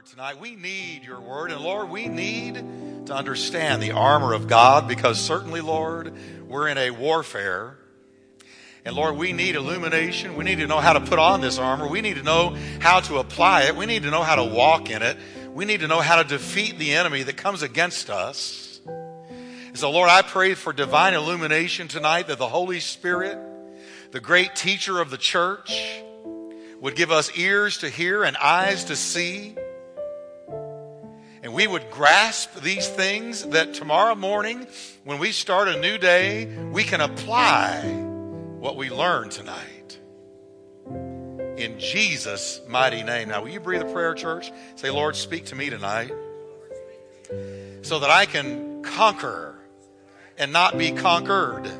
word tonight. We need your word. And Lord, we need to understand the armor of God because certainly, Lord, we're in a warfare. And Lord, we need illumination. We need to know how to put on this armor. We need to know how to apply it. We need to know how to walk in it. We need to know how to defeat the enemy that comes against us. So, Lord, I pray for divine illumination tonight that the Holy Spirit, the great teacher of the church, would give us ears to hear and eyes to see. And we would grasp these things that tomorrow morning, when we start a new day, we can apply what we learned tonight. In Jesus' mighty name. Now, will you breathe a prayer, church? Say, Lord, speak to me tonight so that I can conquer and not be conquered,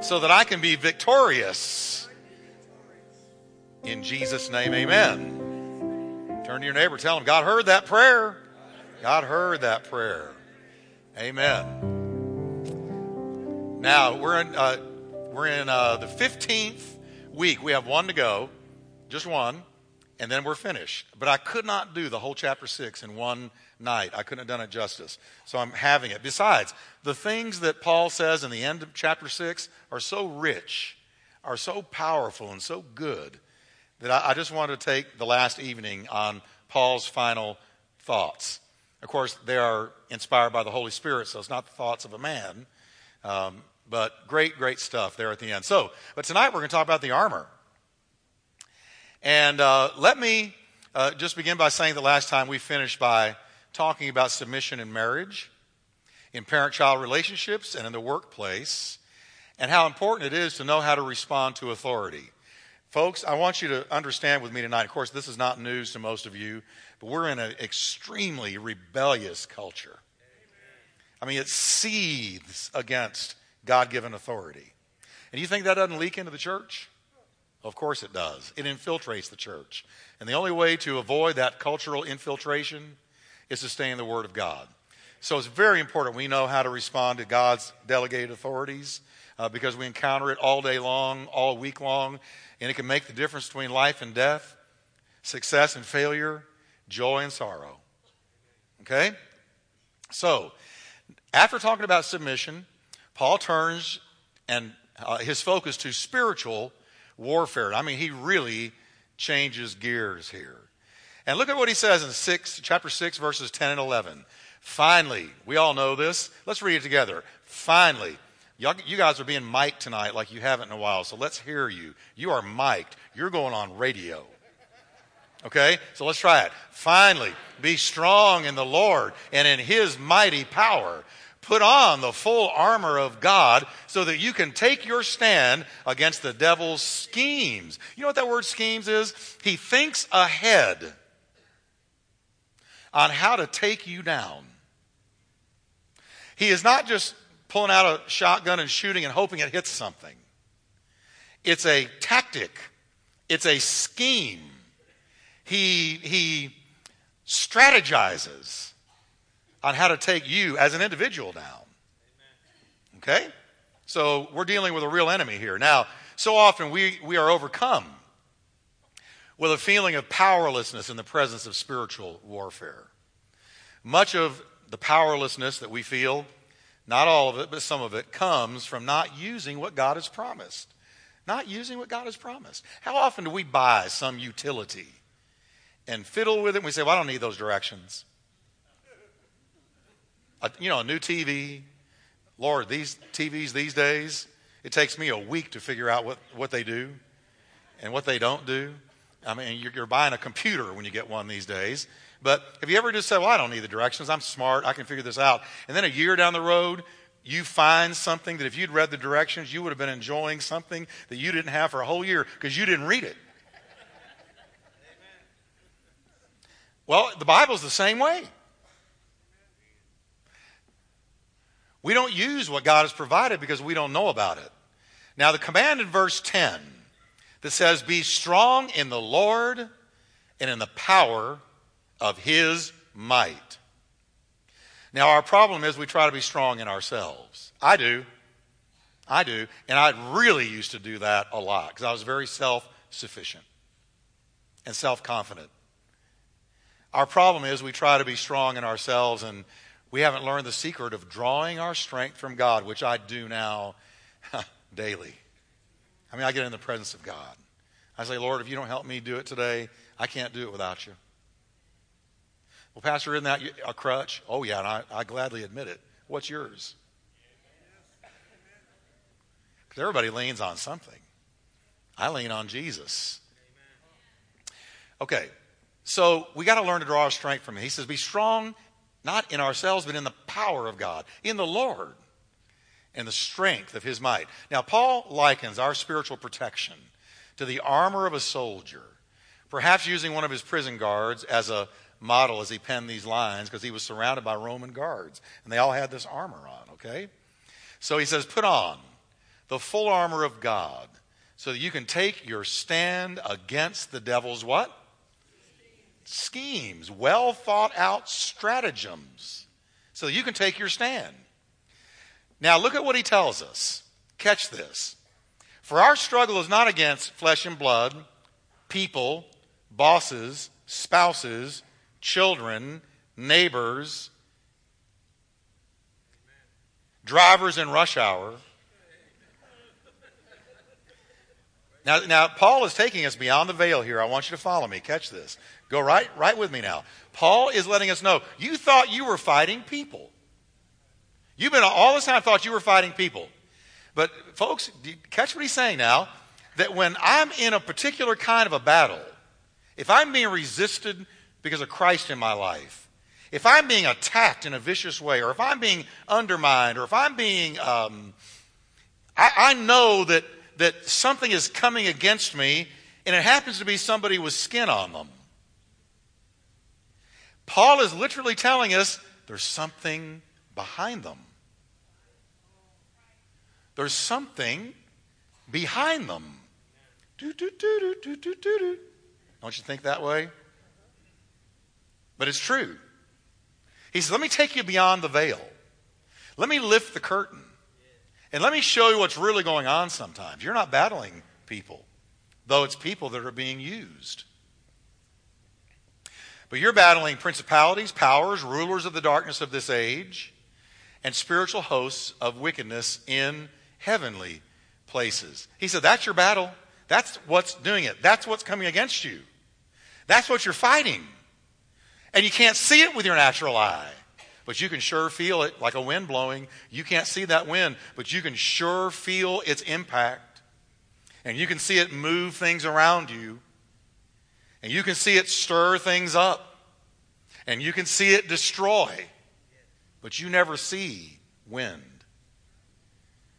so that I can be victorious in Jesus' name, amen. Turn to your neighbor, tell him, God heard that prayer. God heard that prayer. Amen. Now, we're in, uh, we're in uh, the 15th week. We have one to go, just one, and then we're finished. But I could not do the whole chapter 6 in one night. I couldn't have done it justice. So I'm having it. Besides, the things that Paul says in the end of chapter 6 are so rich, are so powerful, and so good that I, I just wanted to take the last evening on Paul's final thoughts. Of course, they are inspired by the Holy Spirit, so it's not the thoughts of a man. Um, but great, great stuff there at the end. So, but tonight we're going to talk about the armor. And uh, let me uh, just begin by saying that last time we finished by talking about submission in marriage, in parent child relationships, and in the workplace, and how important it is to know how to respond to authority. Folks, I want you to understand with me tonight. Of course, this is not news to most of you, but we're in an extremely rebellious culture. I mean, it seethes against God given authority. And you think that doesn't leak into the church? Of course it does. It infiltrates the church. And the only way to avoid that cultural infiltration is to stay in the Word of God. So it's very important we know how to respond to God's delegated authorities uh, because we encounter it all day long, all week long and it can make the difference between life and death, success and failure, joy and sorrow. Okay? So, after talking about submission, Paul turns and uh, his focus to spiritual warfare. I mean, he really changes gears here. And look at what he says in six, chapter 6, verses 10 and 11. Finally, we all know this. Let's read it together. Finally, Y'all, you guys are being mic'd tonight like you haven't in a while, so let's hear you. You are mic'd. You're going on radio. Okay? So let's try it. Finally, be strong in the Lord and in his mighty power. Put on the full armor of God so that you can take your stand against the devil's schemes. You know what that word schemes is? He thinks ahead on how to take you down. He is not just pulling out a shotgun and shooting and hoping it hits something. It's a tactic, it's a scheme. He, he strategizes on how to take you as an individual down. Okay? So we're dealing with a real enemy here. Now, so often we, we are overcome with a feeling of powerlessness in the presence of spiritual warfare. Much of the powerlessness that we feel not all of it, but some of it, comes from not using what God has promised. Not using what God has promised. How often do we buy some utility and fiddle with it and we say, well, I don't need those directions? A, you know, a new TV. Lord, these TVs these days, it takes me a week to figure out what, what they do and what they don't do. I mean, you're, you're buying a computer when you get one these days. But have you ever just said, Well, I don't need the directions. I'm smart. I can figure this out. And then a year down the road, you find something that if you'd read the directions, you would have been enjoying something that you didn't have for a whole year because you didn't read it. Well, the Bible's the same way. We don't use what God has provided because we don't know about it. Now, the command in verse 10 that says, Be strong in the Lord and in the power of his might. Now, our problem is we try to be strong in ourselves. I do. I do. And I really used to do that a lot because I was very self sufficient and self confident. Our problem is we try to be strong in ourselves and we haven't learned the secret of drawing our strength from God, which I do now daily. I mean, I get in the presence of God. I say, Lord, if you don't help me do it today, I can't do it without you. Well, Pastor, isn't that a crutch? Oh, yeah, and I, I gladly admit it. What's yours? Because everybody leans on something. I lean on Jesus. Okay, so we got to learn to draw our strength from him. He says, Be strong, not in ourselves, but in the power of God, in the Lord, and the strength of his might. Now, Paul likens our spiritual protection to the armor of a soldier, perhaps using one of his prison guards as a model as he penned these lines because he was surrounded by Roman guards, and they all had this armor on, okay? So he says, Put on the full armor of God so that you can take your stand against the devil's what? Schemes, well thought out stratagems, so you can take your stand. Now, look at what he tells us. Catch this. For our struggle is not against flesh and blood, people, bosses, spouses, children, neighbors, drivers in rush hour Now, now, Paul is taking us beyond the veil here. I want you to follow me. Catch this. Go right, right with me now. Paul is letting us know you thought you were fighting people. You've been all this time thought you were fighting people. But, folks, catch what he's saying now that when I'm in a particular kind of a battle, if I'm being resisted because of Christ in my life, if I'm being attacked in a vicious way, or if I'm being undermined, or if I'm being, um, I, I know that that something is coming against me, and it happens to be somebody with skin on them. Paul is literally telling us there's something behind them. There's something behind them. Do, do, do, do, do, do, do. Don't you think that way? But it's true. He says, Let me take you beyond the veil. Let me lift the curtain. And let me show you what's really going on sometimes. You're not battling people, though it's people that are being used. But you're battling principalities, powers, rulers of the darkness of this age, and spiritual hosts of wickedness in heavenly places. He said, That's your battle. That's what's doing it. That's what's coming against you. That's what you're fighting. And you can't see it with your natural eye but you can sure feel it like a wind blowing. You can't see that wind, but you can sure feel its impact. And you can see it move things around you. And you can see it stir things up. And you can see it destroy. But you never see wind.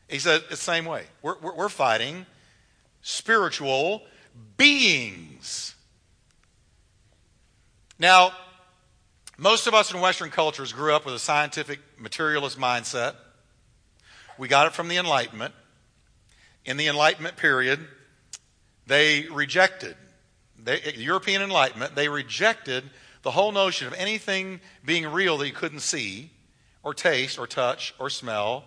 He said the same way. We're, we're, we're fighting spiritual beings. Now, most of us in Western cultures grew up with a scientific materialist mindset. We got it from the Enlightenment. In the Enlightenment period, they rejected, they, the European Enlightenment, they rejected the whole notion of anything being real that you couldn't see, or taste, or touch, or smell,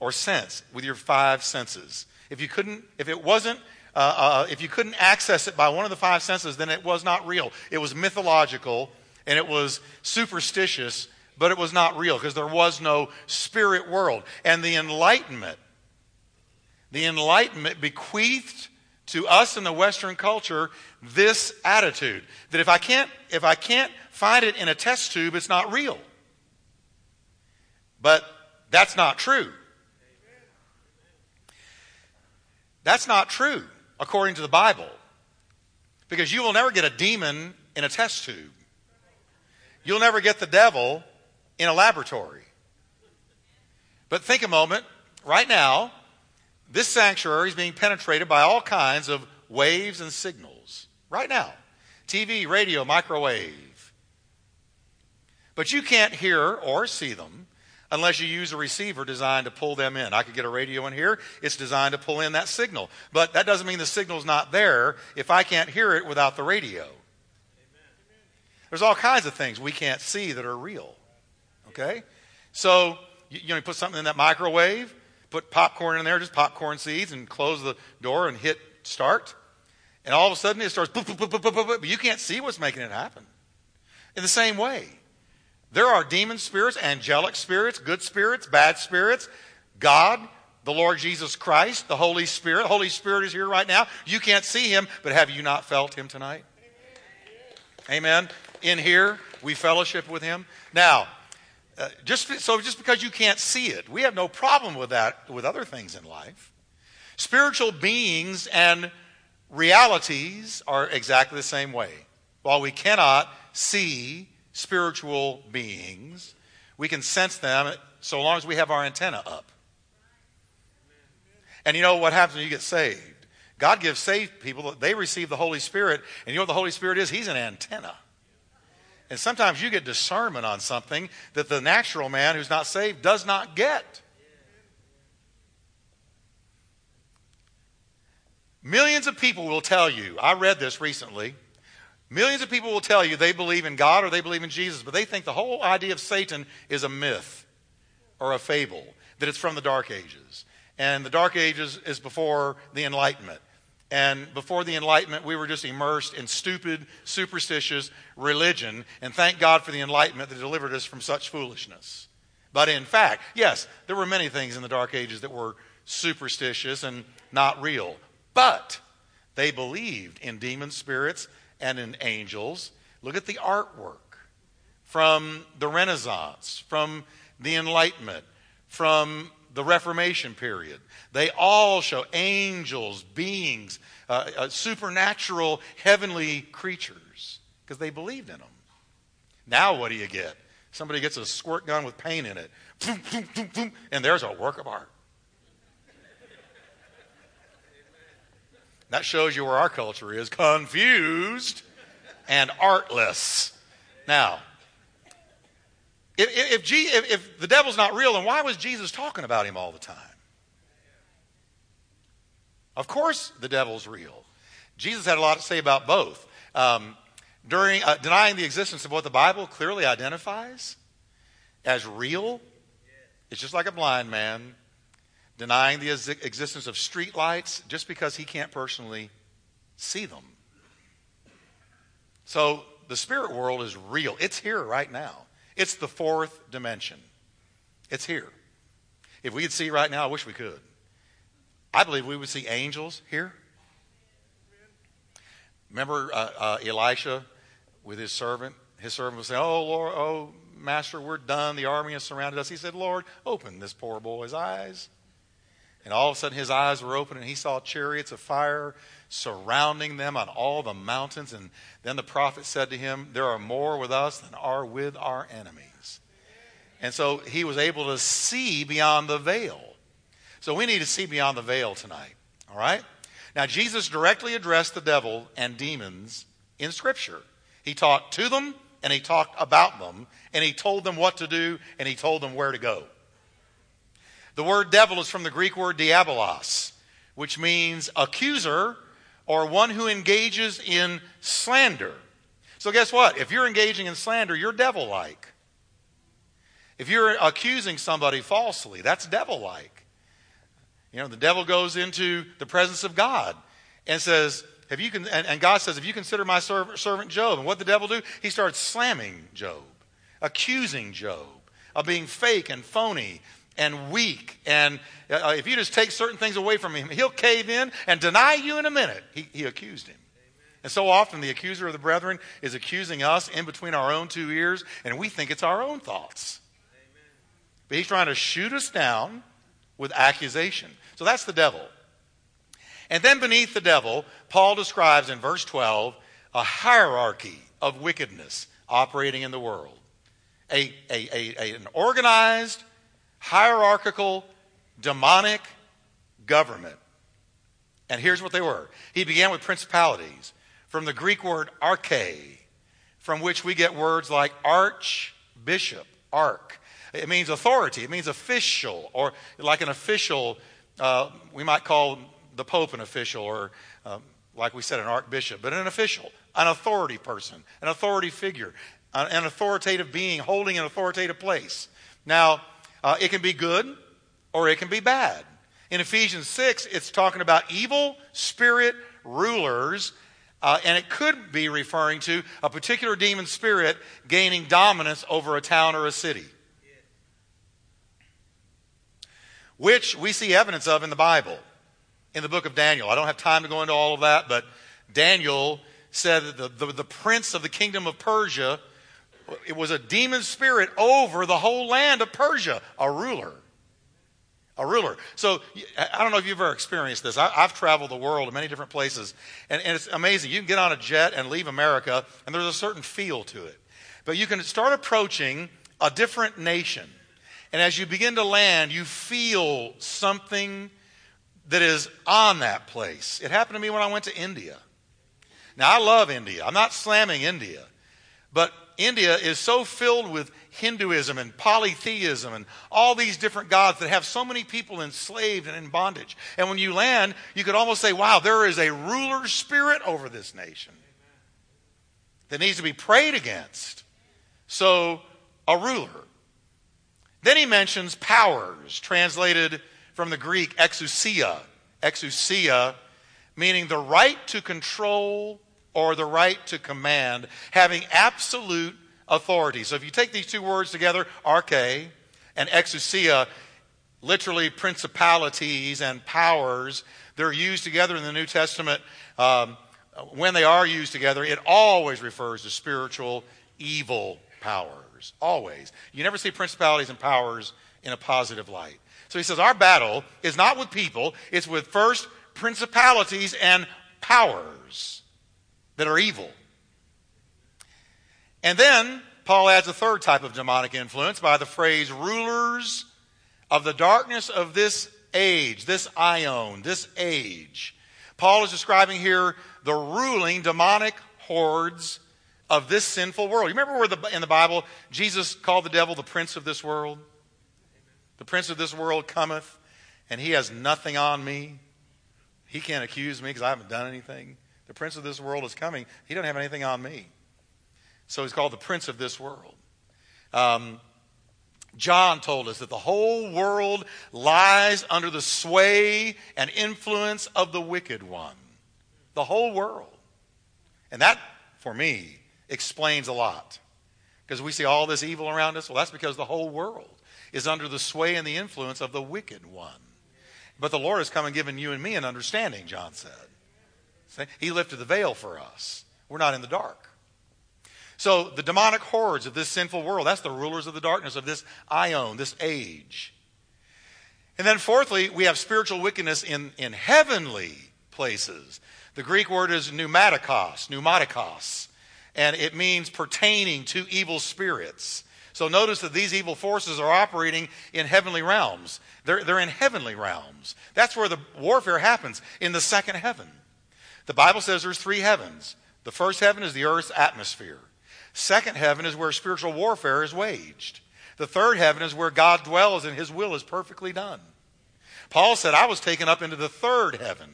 or sense with your five senses. If you couldn't, if it wasn't, uh, uh, if you couldn't access it by one of the five senses, then it was not real. It was mythological and it was superstitious, but it was not real because there was no spirit world. And the Enlightenment, the Enlightenment bequeathed to us in the Western culture this attitude that if I can't, if I can't find it in a test tube, it's not real. But that's not true. That's not true according to the Bible. Because you will never get a demon in a test tube. You'll never get the devil in a laboratory. But think a moment. Right now, this sanctuary is being penetrated by all kinds of waves and signals. Right now TV, radio, microwave. But you can't hear or see them unless you use a receiver designed to pull them in. I could get a radio in here, it's designed to pull in that signal. But that doesn't mean the signal's not there if I can't hear it without the radio. There's all kinds of things we can't see that are real. Okay? So, you, you know, you put something in that microwave, put popcorn in there, just popcorn seeds, and close the door and hit start. And all of a sudden it starts, but you can't see what's making it happen. In the same way, there are demon spirits, angelic spirits, good spirits, bad spirits, God, the Lord Jesus Christ, the Holy Spirit. The Holy Spirit is here right now. You can't see him, but have you not felt him tonight? Amen. In here, we fellowship with him. Now, uh, just so just because you can't see it, we have no problem with that with other things in life. Spiritual beings and realities are exactly the same way. While we cannot see spiritual beings, we can sense them so long as we have our antenna up. And you know what happens when you get saved? God gives saved people, they receive the Holy Spirit, and you know what the Holy Spirit is? He's an antenna. And sometimes you get discernment on something that the natural man who's not saved does not get. Millions of people will tell you, I read this recently. Millions of people will tell you they believe in God or they believe in Jesus, but they think the whole idea of Satan is a myth or a fable, that it's from the Dark Ages. And the Dark Ages is before the Enlightenment. And before the Enlightenment, we were just immersed in stupid, superstitious religion. And thank God for the Enlightenment that delivered us from such foolishness. But in fact, yes, there were many things in the Dark Ages that were superstitious and not real. But they believed in demon spirits and in angels. Look at the artwork from the Renaissance, from the Enlightenment, from the Reformation period. They all show angels, beings, uh, uh, supernatural, heavenly creatures because they believed in them. Now, what do you get? Somebody gets a squirt gun with paint in it, and there's a work of art. That shows you where our culture is confused and artless. Now, if, if, if, if the devil's not real, then why was Jesus talking about him all the time? Of course, the devil's real. Jesus had a lot to say about both. Um, during uh, denying the existence of what the Bible clearly identifies as real, it's just like a blind man denying the existence of streetlights just because he can't personally see them. So the spirit world is real. It's here right now. It's the fourth dimension. It's here. If we could see right now, I wish we could. I believe we would see angels here. Remember uh, uh, Elisha with his servant? His servant was saying, Oh, Lord, oh, Master, we're done. The army has surrounded us. He said, Lord, open this poor boy's eyes. And all of a sudden his eyes were open and he saw chariots of fire surrounding them on all the mountains. And then the prophet said to him, There are more with us than are with our enemies. And so he was able to see beyond the veil. So we need to see beyond the veil tonight. All right? Now, Jesus directly addressed the devil and demons in Scripture. He talked to them and he talked about them and he told them what to do and he told them where to go. The word devil is from the Greek word diabolos, which means accuser or one who engages in slander. So, guess what? If you're engaging in slander, you're devil like. If you're accusing somebody falsely, that's devil like. You know, the devil goes into the presence of God and says, have you con-, and, and God says, If you consider my servant Job, and what the devil do? He starts slamming Job, accusing Job of being fake and phony and weak. And uh, if you just take certain things away from him, he'll cave in and deny you in a minute. He, he accused him. And so often the accuser of the brethren is accusing us in between our own two ears, and we think it's our own thoughts. But he's trying to shoot us down with accusation. So that's the devil. And then beneath the devil, Paul describes in verse 12 a hierarchy of wickedness operating in the world. A, a, a, an organized, hierarchical, demonic government. And here's what they were. He began with principalities, from the Greek word arche, from which we get words like archbishop, arch. It means authority, it means official, or like an official, uh, we might call the Pope an official, or uh, like we said, an archbishop, but an official, an authority person, an authority figure, an authoritative being holding an authoritative place. Now, uh, it can be good or it can be bad. In Ephesians 6, it's talking about evil spirit rulers Uh, and it could be referring to a particular demon spirit gaining dominance over a town or a city. Which we see evidence of in the Bible, in the book of Daniel. I don't have time to go into all of that, but Daniel said that the, the, the prince of the kingdom of Persia, it was a demon spirit over the whole land of Persia, a ruler a ruler. So I don't know if you've ever experienced this. I, have traveled the world in many different places, and, and, it's amazing. You can get on a jet and leave America, and there's a certain feel to it. But you can start approaching a different nation, and as you begin to land, you feel something that is on that place. It happened to me when I went to India. Now, I love India. I'm not slamming India, but India is so filled with Hinduism and polytheism and all these different gods that have so many people enslaved and in bondage. And when you land, you could almost say, wow, there is a ruler spirit over this nation that needs to be prayed against. So, a ruler. Then he mentions powers, translated from the Greek exousia. Exousia, meaning the right to control or the right to command, having absolute authority. So if you take these two words together, arche and exousia, literally principalities and powers, they're used together in the New Testament. Um, when they are used together, it always refers to spiritual evil powers. Always. You never see principalities and powers in a positive light. So he says, Our battle is not with people, it's with first principalities and powers that are evil. And then Paul adds a third type of demonic influence by the phrase rulers of the darkness of this age, this ion, this age. Paul is describing here the ruling demonic hordes of this sinful world. You remember where the, in the Bible Jesus called the devil the prince of this world? The prince of this world cometh, and he has nothing on me. He can't accuse me because I haven't done anything. The prince of this world is coming. He doesn't have anything on me. So he's called the prince of this world. Um, John told us that the whole world lies under the sway and influence of the wicked one. The whole world. And that, for me, explains a lot. Because we see all this evil around us. Well, that's because the whole world is under the sway and the influence of the wicked one. But the Lord has come and given you and me an understanding, John said. He lifted the veil for us. We're not in the dark. So the demonic hordes of this sinful world, that's the rulers of the darkness of this ion, this age. And then fourthly, we have spiritual wickedness in, in heavenly places. The Greek word is pneumatikos, pneumatikos, and it means pertaining to evil spirits. So notice that these evil forces are operating in heavenly realms. They're, they're in heavenly realms. That's where the warfare happens, in the second heaven. The Bible says there's three heavens. The first heaven is the earth's atmosphere. Second heaven is where spiritual warfare is waged. The third heaven is where God dwells and his will is perfectly done. Paul said, I was taken up into the third heaven,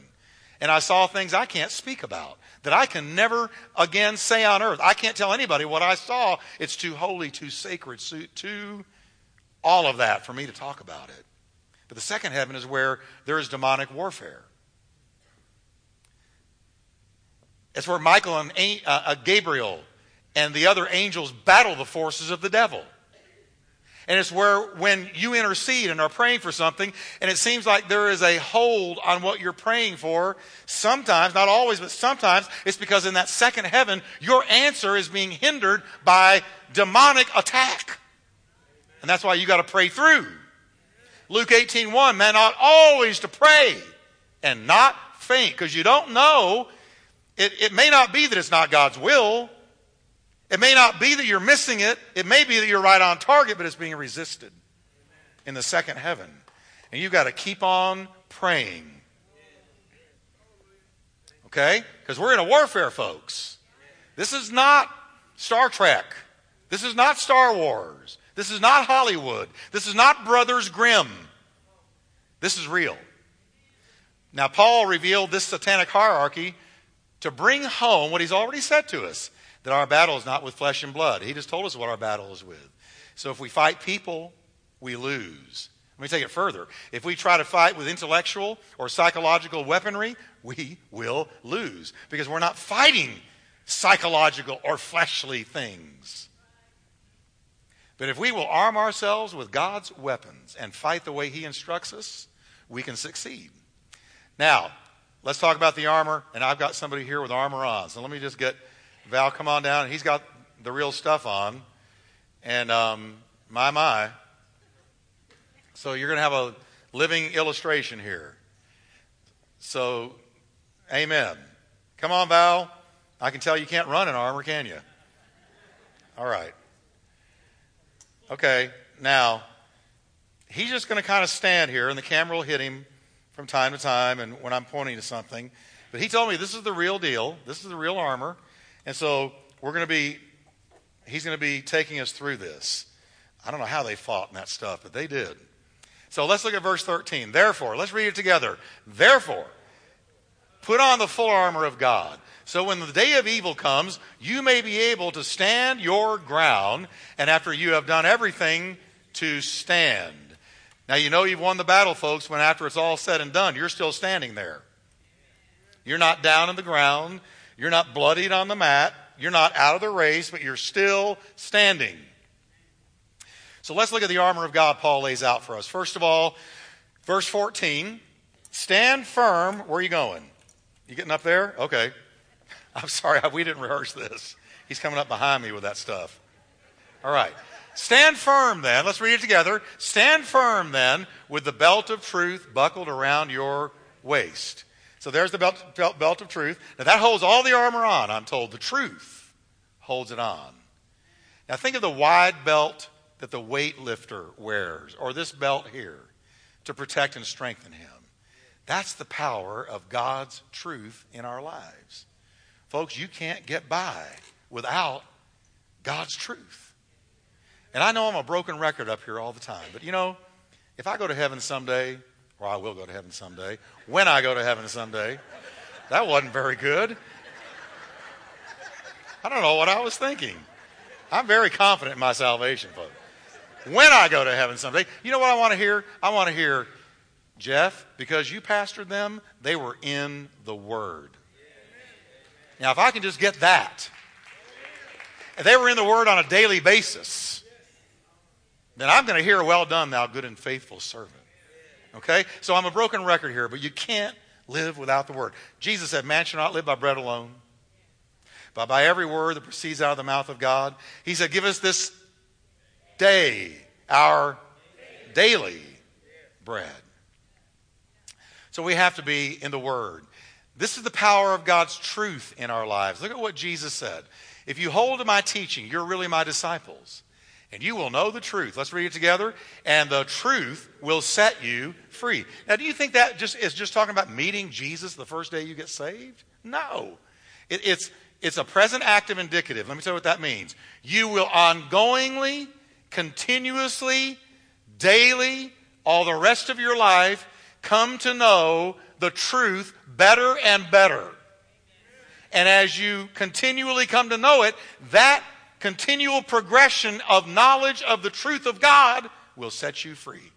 and I saw things I can't speak about, that I can never again say on earth. I can't tell anybody what I saw. It's too holy, too sacred, too all of that for me to talk about it. But the second heaven is where there is demonic warfare. It's where Michael and uh, uh, Gabriel and the other angels battle the forces of the devil. And it's where when you intercede and are praying for something, and it seems like there is a hold on what you're praying for, sometimes, not always, but sometimes, it's because in that second heaven, your answer is being hindered by demonic attack. And that's why you got to pray through. Luke 18 1, man ought always to pray and not faint, because you don't know. It, it may not be that it's not God's will. It may not be that you're missing it. It may be that you're right on target, but it's being resisted in the second heaven. And you've got to keep on praying. Okay? Because we're in a warfare, folks. This is not Star Trek. This is not Star Wars. This is not Hollywood. This is not Brothers Grimm. This is real. Now, Paul revealed this satanic hierarchy to bring home what he's already said to us that our battle is not with flesh and blood. He just told us what our battle is with. So if we fight people, we lose. Let me take it further. If we try to fight with intellectual or psychological weaponry, we will lose because we're not fighting psychological or fleshly things. But if we will arm ourselves with God's weapons and fight the way He instructs us, we can succeed. Now, let's talk about the armor, and I've got somebody here with armor on. So let me just get Val, come on down. He's got the real stuff on. And um, my, my. So you're going to have a living illustration here. So, amen. Come on, Val. I can tell you can't run in armor, can you? All right. Okay, now, he's just going to kind of stand here, and the camera will hit him from time to time and when I'm pointing to something. But he told me this is the real deal. This is the real armor. And so we're going to be, he's going to be taking us through this. I don't know how they fought in that stuff, but they did. So let's look at verse 13. Therefore, let's read it together. Therefore, put on the full armor of God. So when the day of evil comes, you may be able to stand your ground, and after you have done everything, to stand. Now, you know you've won the battle, folks, when after it's all said and done, you're still standing there. You're not down in the ground. You're not bloodied on the mat. You're not out of the race, but you're still standing. So let's look at the armor of God Paul lays out for us. First of all, verse 14 stand firm. Where are you going? You getting up there? Okay. I'm sorry, we didn't rehearse this. He's coming up behind me with that stuff. All right. Stand firm then. Let's read it together. Stand firm then with the belt of truth buckled around your waist. So there's the belt, belt, belt of truth. Now that holds all the armor on, I'm told. The truth holds it on. Now think of the wide belt that the weightlifter wears, or this belt here, to protect and strengthen him. That's the power of God's truth in our lives. Folks, you can't get by without God's truth. And I know I'm a broken record up here all the time, but you know, if I go to heaven someday, or I will go to heaven someday. When I go to heaven someday. That wasn't very good. I don't know what I was thinking. I'm very confident in my salvation, folks. When I go to heaven someday, you know what I want to hear? I want to hear, Jeff, because you pastored them, they were in the Word. Now, if I can just get that, they were in the Word on a daily basis, then I'm going to hear, Well done, thou good and faithful servant. Okay? So I'm a broken record here, but you can't live without the word. Jesus said, Man shall not live by bread alone, but by every word that proceeds out of the mouth of God. He said, Give us this day our daily bread. So we have to be in the Word. This is the power of God's truth in our lives. Look at what Jesus said. If you hold to my teaching, you're really my disciples and you will know the truth. Let's read it together. And the truth will set you free. Now, do you think that just is just talking about meeting Jesus the first day you get saved? No. It, it's, it's a present active indicative. Let me tell you what that means. You will ongoingly, continuously, daily, all the rest of your life, come to know the truth better and better. And as you continually come to know it, that continual progression of knowledge of the truth of God will set you free.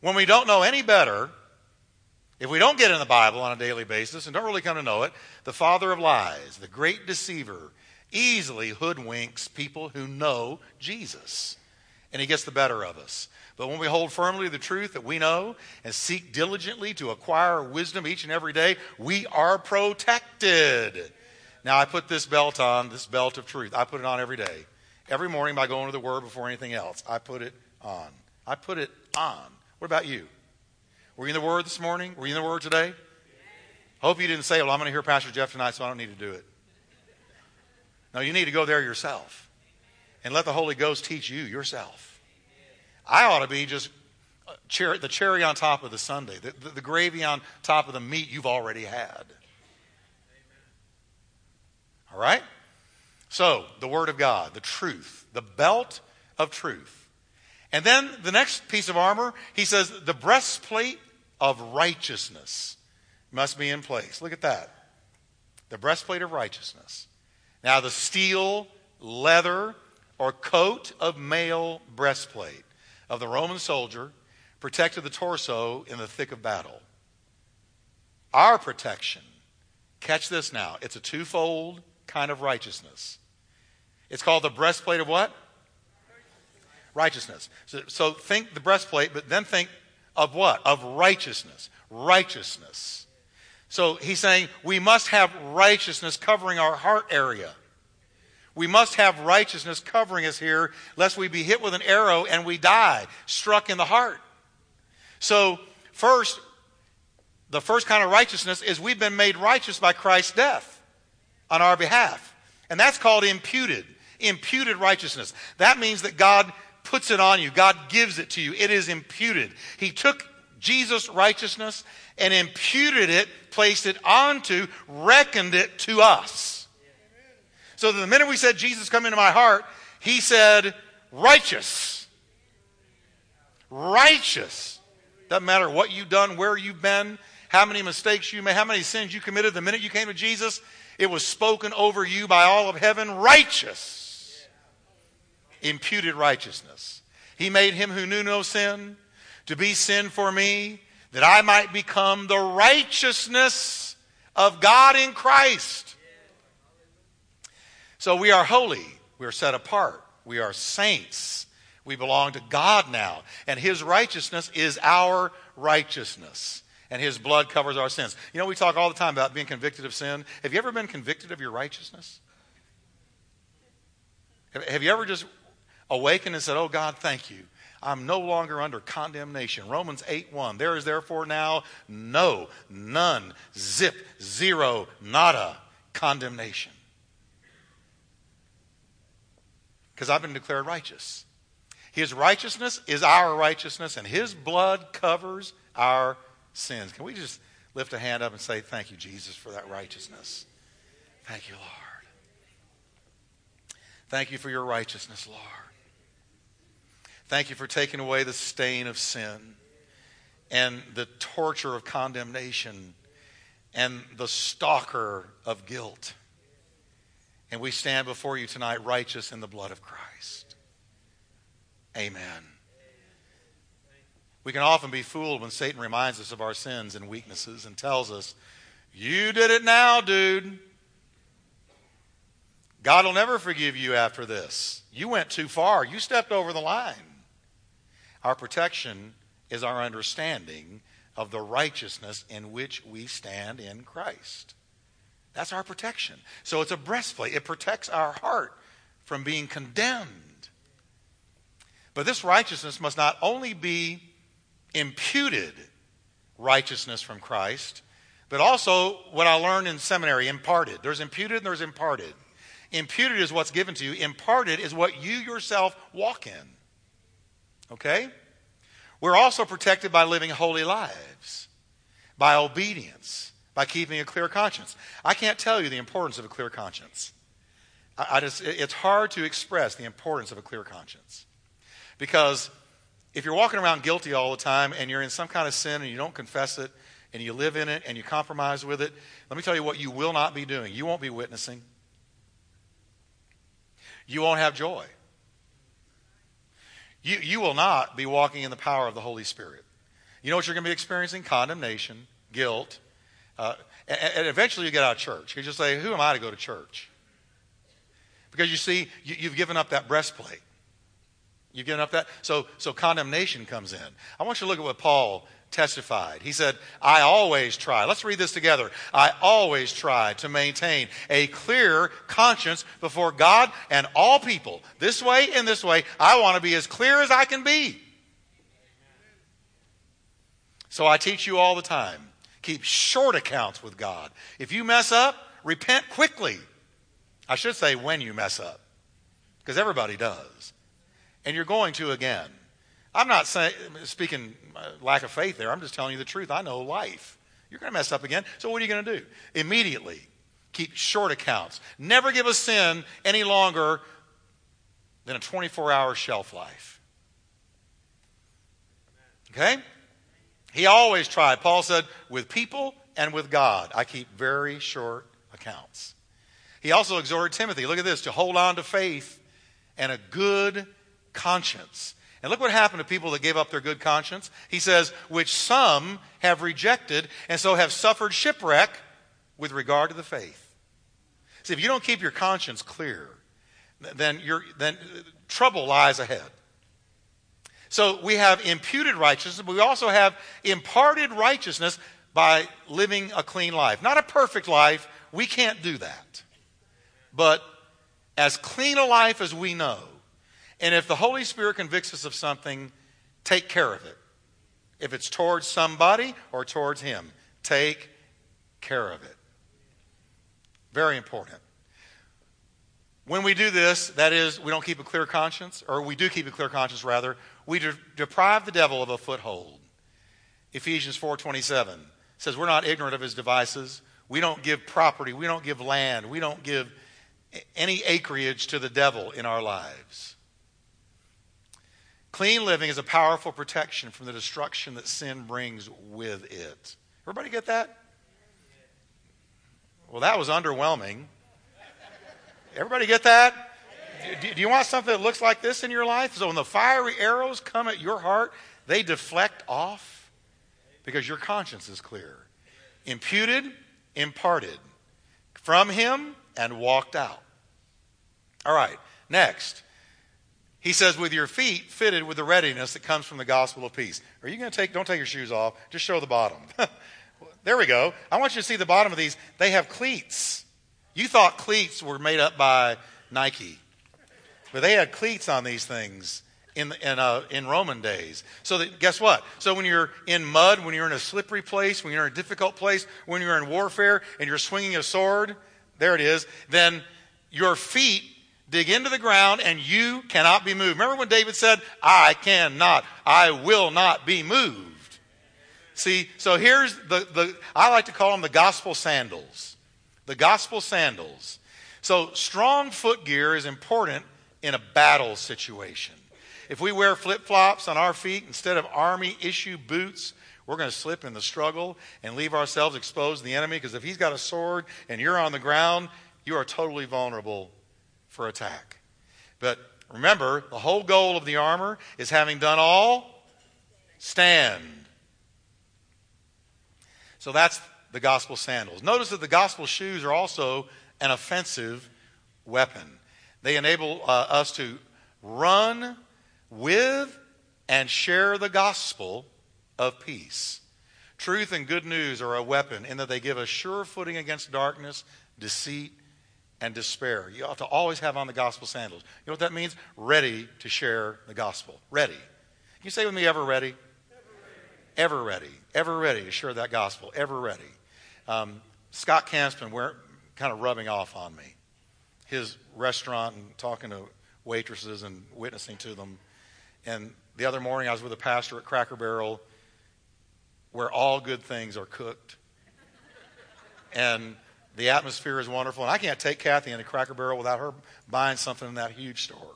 When we don't know any better, if we don't get in the Bible on a daily basis and don't really come to know it, the father of lies, the great deceiver, easily hoodwinks people who know Jesus. And he gets the better of us. But when we hold firmly the truth that we know and seek diligently to acquire wisdom each and every day, we are protected. Now, I put this belt on, this belt of truth. I put it on every day. Every morning by going to the Word before anything else. I put it on. I put it on. What about you? Were you in the Word this morning? Were you in the Word today? Hope you didn't say, Well, I'm going to hear Pastor Jeff tonight, so I don't need to do it. No, you need to go there yourself and let the Holy Ghost teach you yourself. I ought to be just uh, the cherry on top of the Sunday, the, the, the gravy on top of the meat you've already had. All right? So, the Word of God, the truth, the belt of truth. And then the next piece of armor, he says, the breastplate of righteousness must be in place. Look at that. The breastplate of righteousness. Now, the steel, leather, or coat of mail breastplate of the Roman soldier protected the torso in the thick of battle. Our protection, catch this now, it's a twofold kind of righteousness. It's called the breastplate of what? Righteousness. So, so think the breastplate, but then think of what? Of righteousness. Righteousness. So he's saying we must have righteousness covering our heart area. We must have righteousness covering us here, lest we be hit with an arrow and we die, struck in the heart. So, first, the first kind of righteousness is we've been made righteous by Christ's death on our behalf. And that's called imputed. Imputed righteousness. That means that God puts it on you, God gives it to you. It is imputed. He took Jesus' righteousness and imputed it, placed it onto, reckoned it to us. So the minute we said, Jesus, come into my heart, he said, righteous. Righteous. Doesn't matter what you've done, where you've been, how many mistakes you made, how many sins you committed. The minute you came to Jesus, it was spoken over you by all of heaven righteous. Imputed righteousness. He made him who knew no sin to be sin for me, that I might become the righteousness of God in Christ. So we are holy, we are set apart, we are saints. We belong to God now, and His righteousness is our righteousness. And His blood covers our sins. You know, we talk all the time about being convicted of sin. Have you ever been convicted of your righteousness? Have you ever just awakened and said, Oh God, thank you. I'm no longer under condemnation. Romans 8 1. There is therefore now no, none, zip, zero, nada condemnation. Because I've been declared righteous. His righteousness is our righteousness, and His blood covers our sins. Can we just lift a hand up and say, Thank you, Jesus, for that righteousness? Thank you, Lord. Thank you for your righteousness, Lord. Thank you for taking away the stain of sin and the torture of condemnation and the stalker of guilt. And we stand before you tonight righteous in the blood of Christ. Amen. We can often be fooled when Satan reminds us of our sins and weaknesses and tells us, You did it now, dude. God will never forgive you after this. You went too far. You stepped over the line. Our protection is our understanding of the righteousness in which we stand in Christ. That's our protection. So it's a breastplate, it protects our heart from being condemned. But this righteousness must not only be imputed righteousness from Christ, but also what I learned in seminary imparted. There's imputed and there's imparted. Imputed is what's given to you, imparted is what you yourself walk in. Okay? We're also protected by living holy lives, by obedience, by keeping a clear conscience. I can't tell you the importance of a clear conscience. I, I just, it's hard to express the importance of a clear conscience. Because if you're walking around guilty all the time and you're in some kind of sin and you don't confess it and you live in it and you compromise with it, let me tell you what you will not be doing. You won't be witnessing. You won't have joy. You, you will not be walking in the power of the Holy Spirit. You know what you're going to be experiencing? Condemnation, guilt. Uh, and, and, eventually you get out of church. You just say, Who am I to go to church? Because you see, you, you've given up that breastplate. You've given up that. So, so condemnation comes in. I want you to look at what Paul testified. He said, I always try. Let's read this together. I always try to maintain a clear conscience before God and all people. This way and this way. I want to be as clear as I can be. So I teach you all the time. Keep short accounts with God. If you mess up, repent quickly. I should say when you mess up, because everybody does. And you're going to again. I'm not saying, speaking uh, lack of faith there. I'm just telling you the truth. I know life. You're going to mess up again. So what are you going to do? Immediately keep short accounts. Never give a sin any longer than a 24 hour shelf life. Okay? He always tried. Paul said, with people and with God, I keep very short accounts. He also exhorted Timothy, look at this, to hold on to faith and a good conscience. And look what happened to people that gave up their good conscience. He says, which some have rejected and so have suffered shipwreck with regard to the faith. See, if you don't keep your conscience clear, then, you're, then trouble lies ahead. So we have imputed righteousness, but we also have imparted righteousness by living a clean life. Not a perfect life, we can't do that. But as clean a life as we know, and if the Holy Spirit convicts us of something, take care of it. If it's towards somebody or towards Him, take care of it. Very important. When we do this, that is, we don't keep a clear conscience, or we do keep a clear conscience rather, we de- deprive the devil of a foothold. Ephesians 4:27 says we're not ignorant of his devices. We don't give property, we don't give land, we don't give any acreage to the devil in our lives. Clean living is a powerful protection from the destruction that sin brings with it. Everybody get that? Well, that was underwhelming. Everybody get that? Do, you want something that looks like this in your life? So when the fiery arrows come at your heart, they deflect off because your conscience is clear. Imputed, imparted from him and walked out. All right, next. He says, with your feet fitted with the readiness that comes from the gospel of peace. Are you going to take, don't take your shoes off, just show the bottom. there we go. I want you to see the bottom of these. They have cleats. You thought cleats were made up by Nike, but they had cleats on these things in, in, uh, in Roman days. So that, guess what? So when you're in mud, when you're in a slippery place, when you're in a difficult place, when you're in warfare and you're swinging a sword, there it is, then your feet dig into the ground and you cannot be moved. Remember when David said, I cannot, I will not be moved. See, so here's the, the I like to call them the gospel sandals. The gospel sandals. So strong foot gear is important in a battle situation. If we wear flip flops on our feet instead of army issue boots, we're going to slip in the struggle and leave ourselves exposed to the enemy because if he's got a sword and you're on the ground, you are totally vulnerable for attack. But remember, the whole goal of the armor is having done all, stand. So that's the gospel sandals. Notice that the gospel shoes are also an offensive weapon. They enable uh, us to run with and share the gospel of peace. Truth and good news are a weapon in that they give us sure footing against darkness, deceit, and despair. You ought to always have on the gospel sandals. You know what that means? Ready to share the gospel. Ready. Can you say with me, ever ready? Ever ready. Ever ready to share that gospel. Ever ready. Um, Scott Camp's been kind of rubbing off on me. His restaurant and talking to waitresses and witnessing to them. And the other morning, I was with a pastor at Cracker Barrel where all good things are cooked. And the atmosphere is wonderful. And I can't take Kathy into Cracker Barrel without her buying something in that huge store.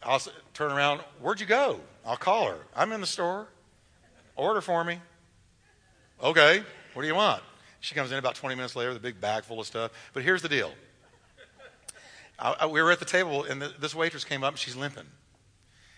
I'll turn around. Where'd you go? I'll call her. I'm in the store. Order for me. Okay. What do you want? She comes in about 20 minutes later with a big bag full of stuff. But here's the deal. I, I, we were at the table, and the, this waitress came up, and she's limping.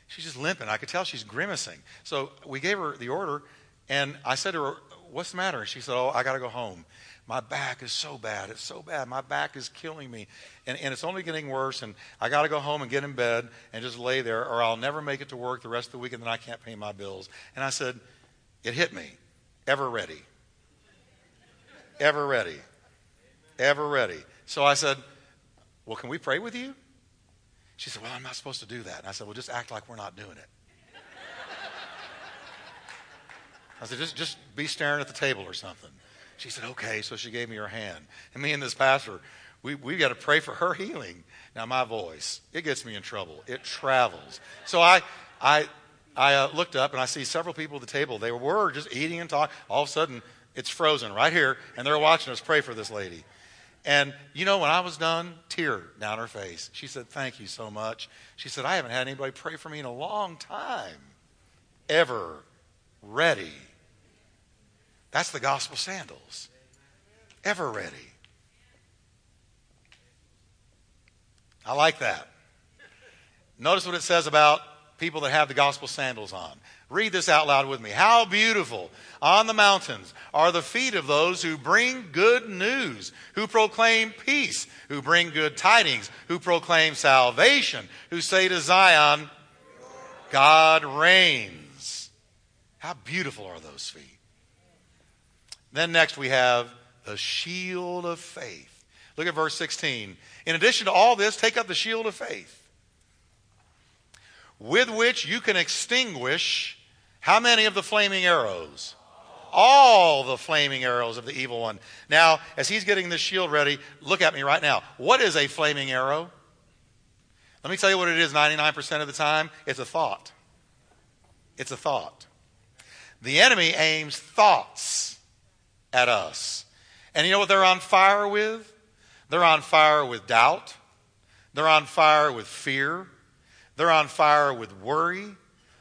She's just limping. I could tell she's grimacing. So we gave her the order, and I said to her, What's the matter? And she said, Oh, I got to go home. My back is so bad. It's so bad. My back is killing me. And, and it's only getting worse. And I got to go home and get in bed and just lay there, or I'll never make it to work the rest of the week, and then I can't pay my bills. And I said, It hit me. Ever ready. Ever ready. Ever ready. So I said, Well, can we pray with you? She said, Well, I'm not supposed to do that. And I said, Well, just act like we're not doing it. I said, just, just be staring at the table or something. She said, okay. So she gave me her hand. And me and this pastor, we, we've got to pray for her healing. Now, my voice, it gets me in trouble. It travels. So I, I, I uh, looked up and I see several people at the table. They were just eating and talking. All of a sudden, it's frozen right here, and they're watching us pray for this lady. And you know, when I was done, tear down her face. She said, Thank you so much. She said, I haven't had anybody pray for me in a long time. Ever ready. That's the gospel sandals. Ever ready. I like that. Notice what it says about people that have the gospel sandals on. Read this out loud with me. How beautiful on the mountains are the feet of those who bring good news, who proclaim peace, who bring good tidings, who proclaim salvation, who say to Zion, God reigns. How beautiful are those feet. Then next we have the shield of faith. Look at verse 16. In addition to all this, take up the shield of faith with which you can extinguish how many of the flaming arrows? All the flaming arrows of the evil one. Now, as he's getting this shield ready, look at me right now. What is a flaming arrow? Let me tell you what it is 99% of the time it's a thought. It's a thought. The enemy aims thoughts at us. And you know what they're on fire with? They're on fire with doubt. They're on fire with fear. They're on fire with worry.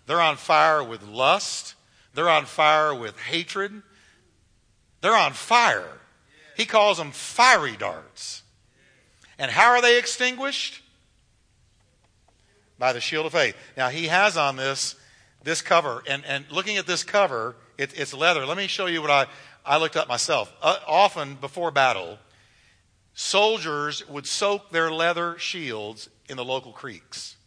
They're on fire with lust. They're on fire with hatred. They're on fire. He calls them fiery darts. And how are they extinguished? By the shield of faith. Now, he has on this this cover, and, and looking at this cover, it, it's leather. Let me show you what I, I looked up myself. Uh, often before battle, soldiers would soak their leather shields in the local creeks.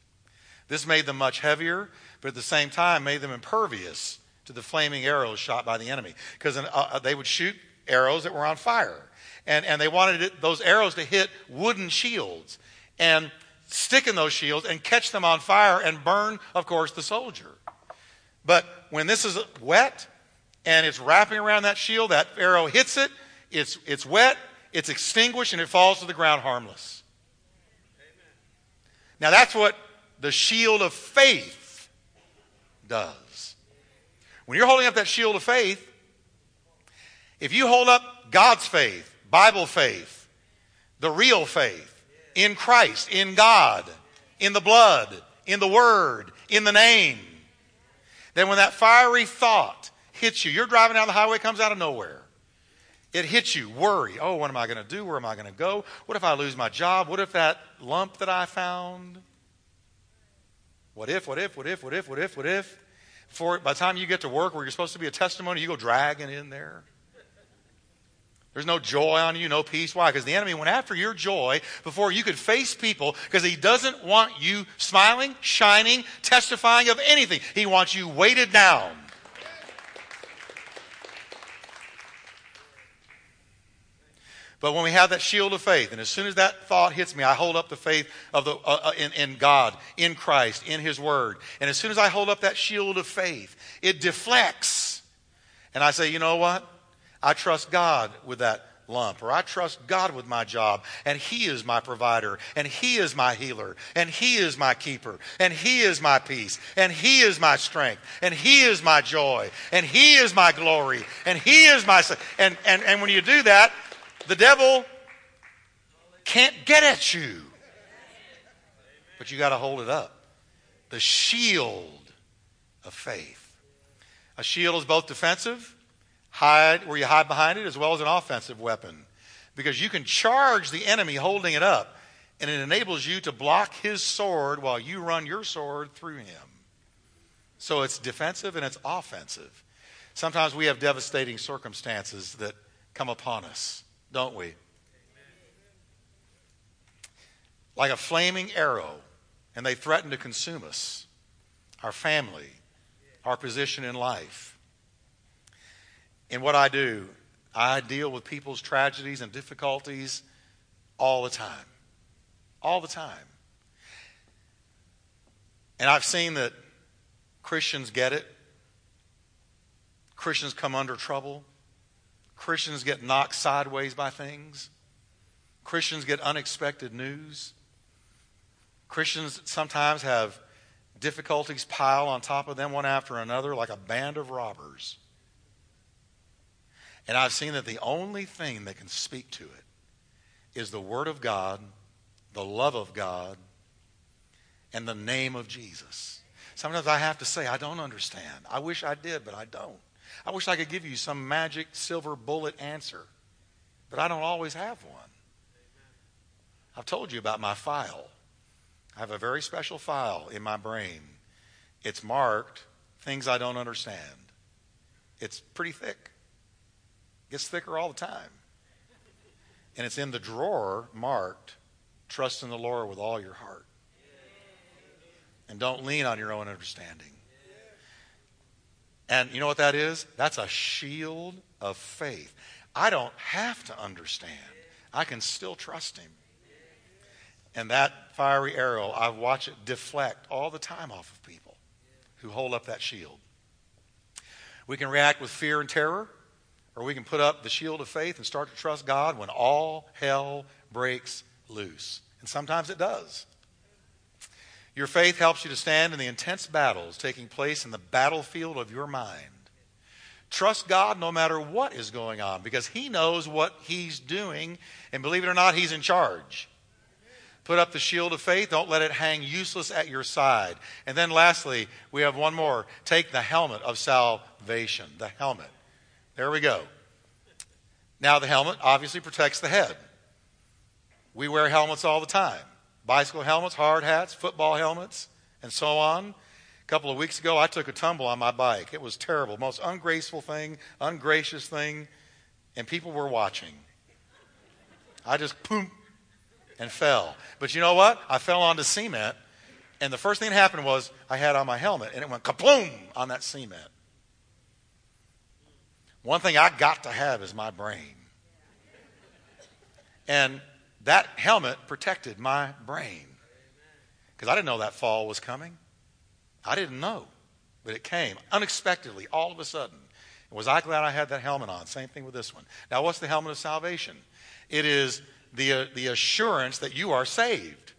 This made them much heavier, but at the same time made them impervious to the flaming arrows shot by the enemy. Because uh, uh, they would shoot arrows that were on fire. And, and they wanted it, those arrows to hit wooden shields and stick in those shields and catch them on fire and burn, of course, the soldier. But when this is wet and it's wrapping around that shield, that arrow hits it, it's, it's wet, it's extinguished, and it falls to the ground harmless. Now, that's what the shield of faith does. When you're holding up that shield of faith, if you hold up God's faith, Bible faith, the real faith, in Christ, in God, in the blood, in the Word, in the name, then when that fiery thought hits you, you're driving down the highway, comes out of nowhere. It hits you, worry. Oh, what am I going to do? Where am I going to go? What if I lose my job? What if that lump that I found? What if, what if, what if, what if, what if, what if? Before, by the time you get to work where you're supposed to be a testimony, you go dragging in there. There's no joy on you, no peace. Why? Because the enemy went after your joy before you could face people because he doesn't want you smiling, shining, testifying of anything. He wants you weighted down. But when we have that shield of faith, and as soon as that thought hits me, I hold up the faith of the, uh, uh, in, in God, in Christ, in His Word. And as soon as I hold up that shield of faith, it deflects. And I say, you know what? I trust God with that lump, or I trust God with my job, and He is my provider, and He is my healer, and He is my keeper, and He is my peace, and He is my strength, and He is my joy, and He is my glory, and He is my. And, and, and when you do that, the devil can't get at you. But you got to hold it up. The shield of faith. A shield is both defensive, hide where you hide behind it, as well as an offensive weapon. Because you can charge the enemy holding it up, and it enables you to block his sword while you run your sword through him. So it's defensive and it's offensive. Sometimes we have devastating circumstances that come upon us don't we? Like a flaming arrow, and they threaten to consume us, our family, our position in life. In what I do, I deal with people's tragedies and difficulties all the time. All the time. And I've seen that Christians get it. Christians come under trouble. Christians get knocked sideways by things. Christians get unexpected news. Christians sometimes have difficulties pile on top of them one after another like a band of robbers. And I've seen that the only thing that can speak to it is the Word of God, the love of God, and the name of Jesus. Sometimes I have to say, I don't understand. I wish I did, but I don't. I wish I could give you some magic silver bullet answer, but I don't always have one. I've told you about my file. I have a very special file in my brain. It's marked things I don't understand. It's pretty thick. It gets thicker all the time. And it's in the drawer marked trust in the Lord with all your heart. And don't lean on your own understanding. And you know what that is? That's a shield of faith. I don't have to understand. I can still trust him. And that fiery arrow, I watch it deflect all the time off of people who hold up that shield. We can react with fear and terror, or we can put up the shield of faith and start to trust God when all hell breaks loose. And sometimes it does. Your faith helps you to stand in the intense battles taking place in the battlefield of your mind. Trust God no matter what is going on because He knows what He's doing, and believe it or not, He's in charge. Put up the shield of faith. Don't let it hang useless at your side. And then lastly, we have one more. Take the helmet of salvation. The helmet. There we go. Now, the helmet obviously protects the head. We wear helmets all the time bicycle helmets, hard hats, football helmets, and so on. A couple of weeks ago, I took a tumble on my bike. It was terrible. Most ungraceful thing, ungracious thing, and people were watching. I just boom, and fell. But you know what? I fell onto cement, and the first thing that happened was I had on my helmet, and it went kaboom on that cement. One thing I got to have is my brain. And that helmet protected my brain. Because I didn't know that fall was coming. I didn't know. But it came unexpectedly, all of a sudden. was I glad I had that helmet on? Same thing with this one. Now, what's the helmet of salvation? It is the, uh, the assurance that you are saved.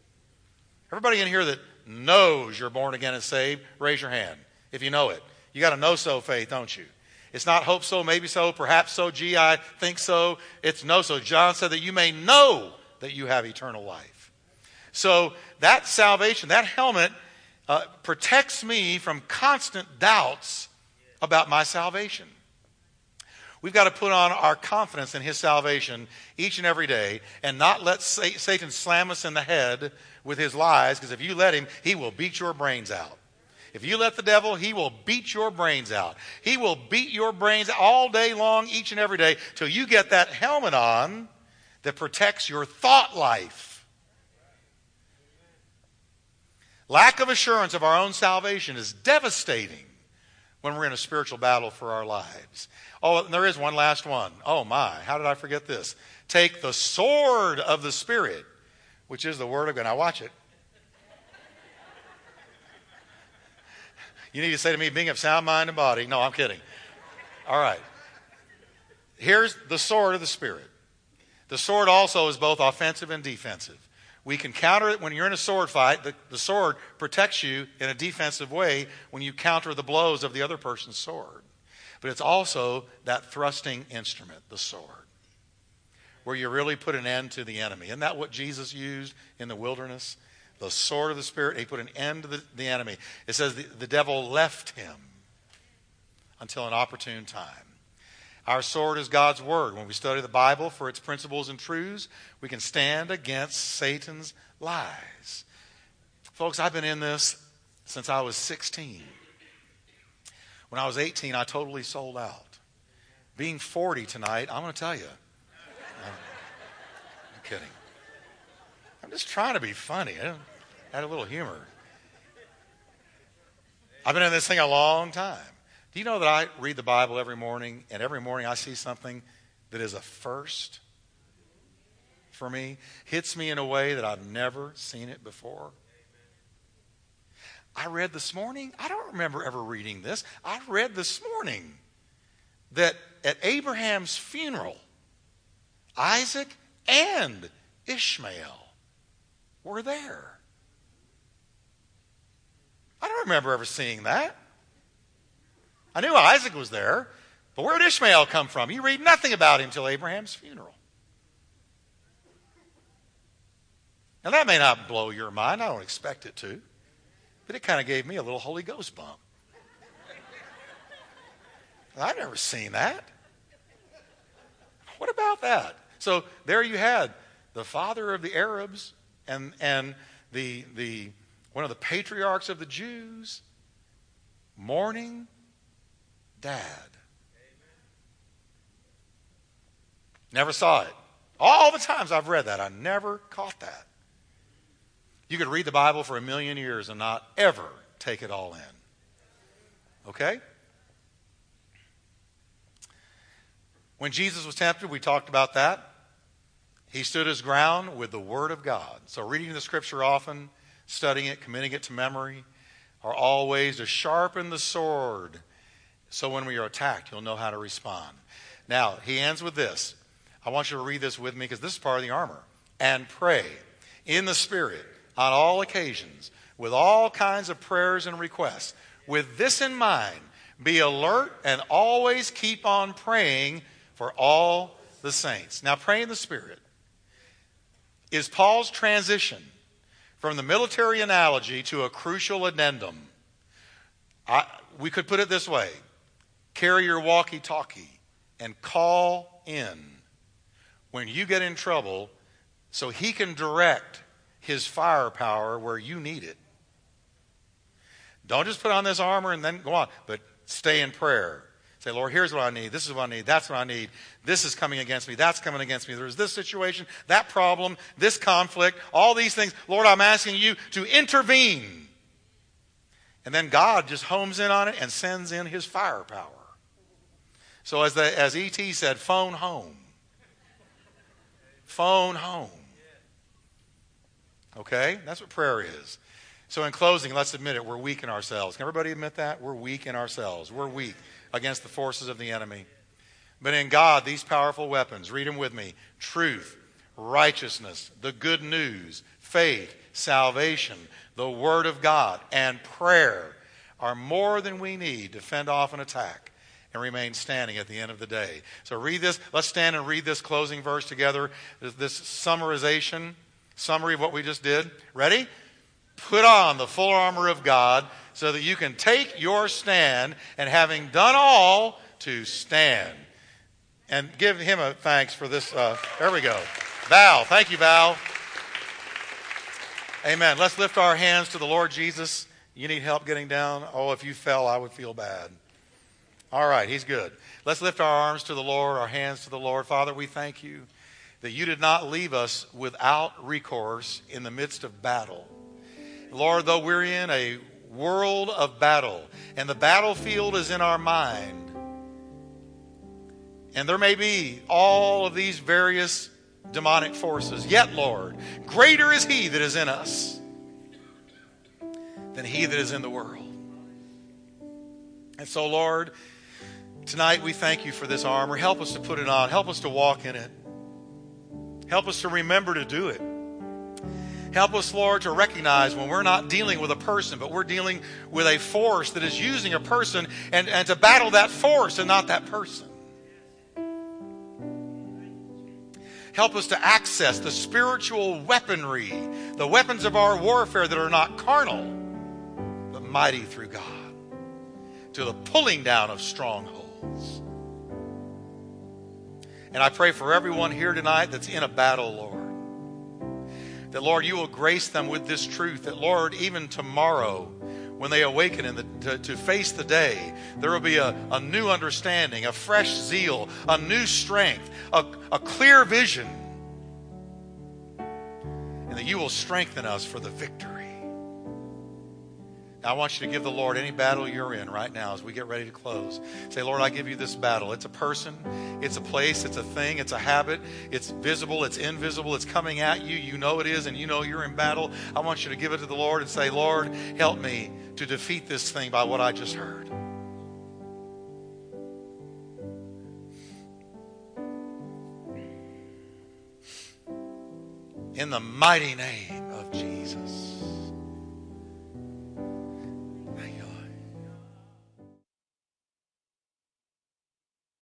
Everybody in here that knows you're born again and saved, raise your hand if you know it. You got a know so faith, don't you? It's not hope so, maybe so, perhaps so, gee, I think so. It's know so. John said that you may know that you have eternal life. So that salvation, that helmet, uh, protects me from constant doubts about my salvation. We've got to put on our confidence in his salvation each and every day and not let Satan slam us in the head with his lies, because if you let him, he will beat your brains out. If you let the devil, he will beat your brains out. He will beat your brains all day long, each and every day, till you get that helmet on that protects your thought life. Lack of assurance of our own salvation is devastating when we're in a spiritual battle for our lives. Oh, there is one last one. Oh, my. How did I forget this? Take the sword of the Spirit, which is the Word of God. Now, watch it. You need to say to me, being of sound mind and body. No, I'm kidding. All right. Here's the sword of the Spirit. The sword also is both offensive and defensive. We can counter it when you're in a sword fight. The, the sword protects you in a defensive way when you counter the blows of the other person's sword. But it's also that thrusting instrument, the sword, where you really put an end to the enemy. Isn't that what Jesus used in the wilderness? The sword of the Spirit, he put an end to the, the enemy. It says the, the devil left him until an opportune time. Our sword is God's word. When we study the Bible for its principles and truths, we can stand against Satan's lies. Folks, I've been in this since I was 16. When I was 18, I totally sold out. Being 40 tonight, I'm going to tell you. I'm, I'm kidding. I'm just trying to be funny. I had a little humor. I've been in this thing a long time. Do you know that I read the Bible every morning, and every morning I see something that is a first for me? Hits me in a way that I've never seen it before. I read this morning, I don't remember ever reading this. I read this morning that at Abraham's funeral, Isaac and Ishmael were there. I don't remember ever seeing that. I knew Isaac was there, but where did Ishmael come from? You read nothing about him till Abraham's funeral. Now, that may not blow your mind. I don't expect it to. But it kind of gave me a little Holy Ghost bump. I've never seen that. What about that? So there you had the father of the Arabs and, and the, the, one of the patriarchs of the Jews mourning dad. Never saw it. All the times I've read that, I never caught that. You could read the Bible for a million years and not ever take it all in. Okay? When Jesus was tempted, we talked about that. He stood his ground with the Word of God. So, reading the Scripture often, studying it, committing it to memory, are all ways to sharpen the sword so when we are attacked, you'll know how to respond. Now, he ends with this. I want you to read this with me because this is part of the armor. And pray in the Spirit on all occasions with all kinds of prayers and requests. With this in mind, be alert and always keep on praying for all the saints. Now, pray in the Spirit is Paul's transition from the military analogy to a crucial addendum. I, we could put it this way carry your walkie talkie and call in when you get in trouble so he can direct his firepower where you need it. Don't just put on this armor and then go on, but stay in prayer. Say, Lord, here's what I need. This is what I need. That's what I need. This is coming against me. That's coming against me. There's this situation, that problem, this conflict, all these things. Lord, I'm asking you to intervene. And then God just homes in on it and sends in his firepower. So as, the, as E.T. said, phone home. Phone home. Okay? That's what prayer is. So in closing, let's admit it. We're weak in ourselves. Can everybody admit that? We're weak in ourselves. We're weak against the forces of the enemy. But in God, these powerful weapons, read them with me truth, righteousness, the good news, faith, salvation, the Word of God, and prayer are more than we need to fend off an attack and remain standing at the end of the day. So read this. Let's stand and read this closing verse together. This summarization, summary of what we just did. Ready? Put on the full armor of God so that you can take your stand and having done all to stand. And give him a thanks for this. Uh, there we go. Val. Thank you, Val. Amen. Let's lift our hands to the Lord Jesus. You need help getting down? Oh, if you fell, I would feel bad. All right, he's good. Let's lift our arms to the Lord, our hands to the Lord. Father, we thank you that you did not leave us without recourse in the midst of battle. Lord, though we're in a world of battle and the battlefield is in our mind, and there may be all of these various demonic forces, yet, Lord, greater is He that is in us than He that is in the world. And so, Lord, Tonight, we thank you for this armor. Help us to put it on. Help us to walk in it. Help us to remember to do it. Help us, Lord, to recognize when we're not dealing with a person, but we're dealing with a force that is using a person and, and to battle that force and not that person. Help us to access the spiritual weaponry, the weapons of our warfare that are not carnal, but mighty through God, to the pulling down of strongholds. And I pray for everyone here tonight that's in a battle, Lord. That, Lord, you will grace them with this truth. That, Lord, even tomorrow, when they awaken in the, to, to, face the day, there will be a, a new understanding, a fresh zeal, a new strength, a, a clear vision. And that you will strengthen us for the victory. I want you to give the Lord any battle you're in right now as we get ready to close. Say, Lord, I give you this battle. It's a person, it's a place, it's a thing, it's a habit, it's visible, it's invisible, it's coming at you. You know it is, and you know you're in battle. I want you to give it to the Lord and say, Lord, help me to defeat this thing by what I just heard. In the mighty name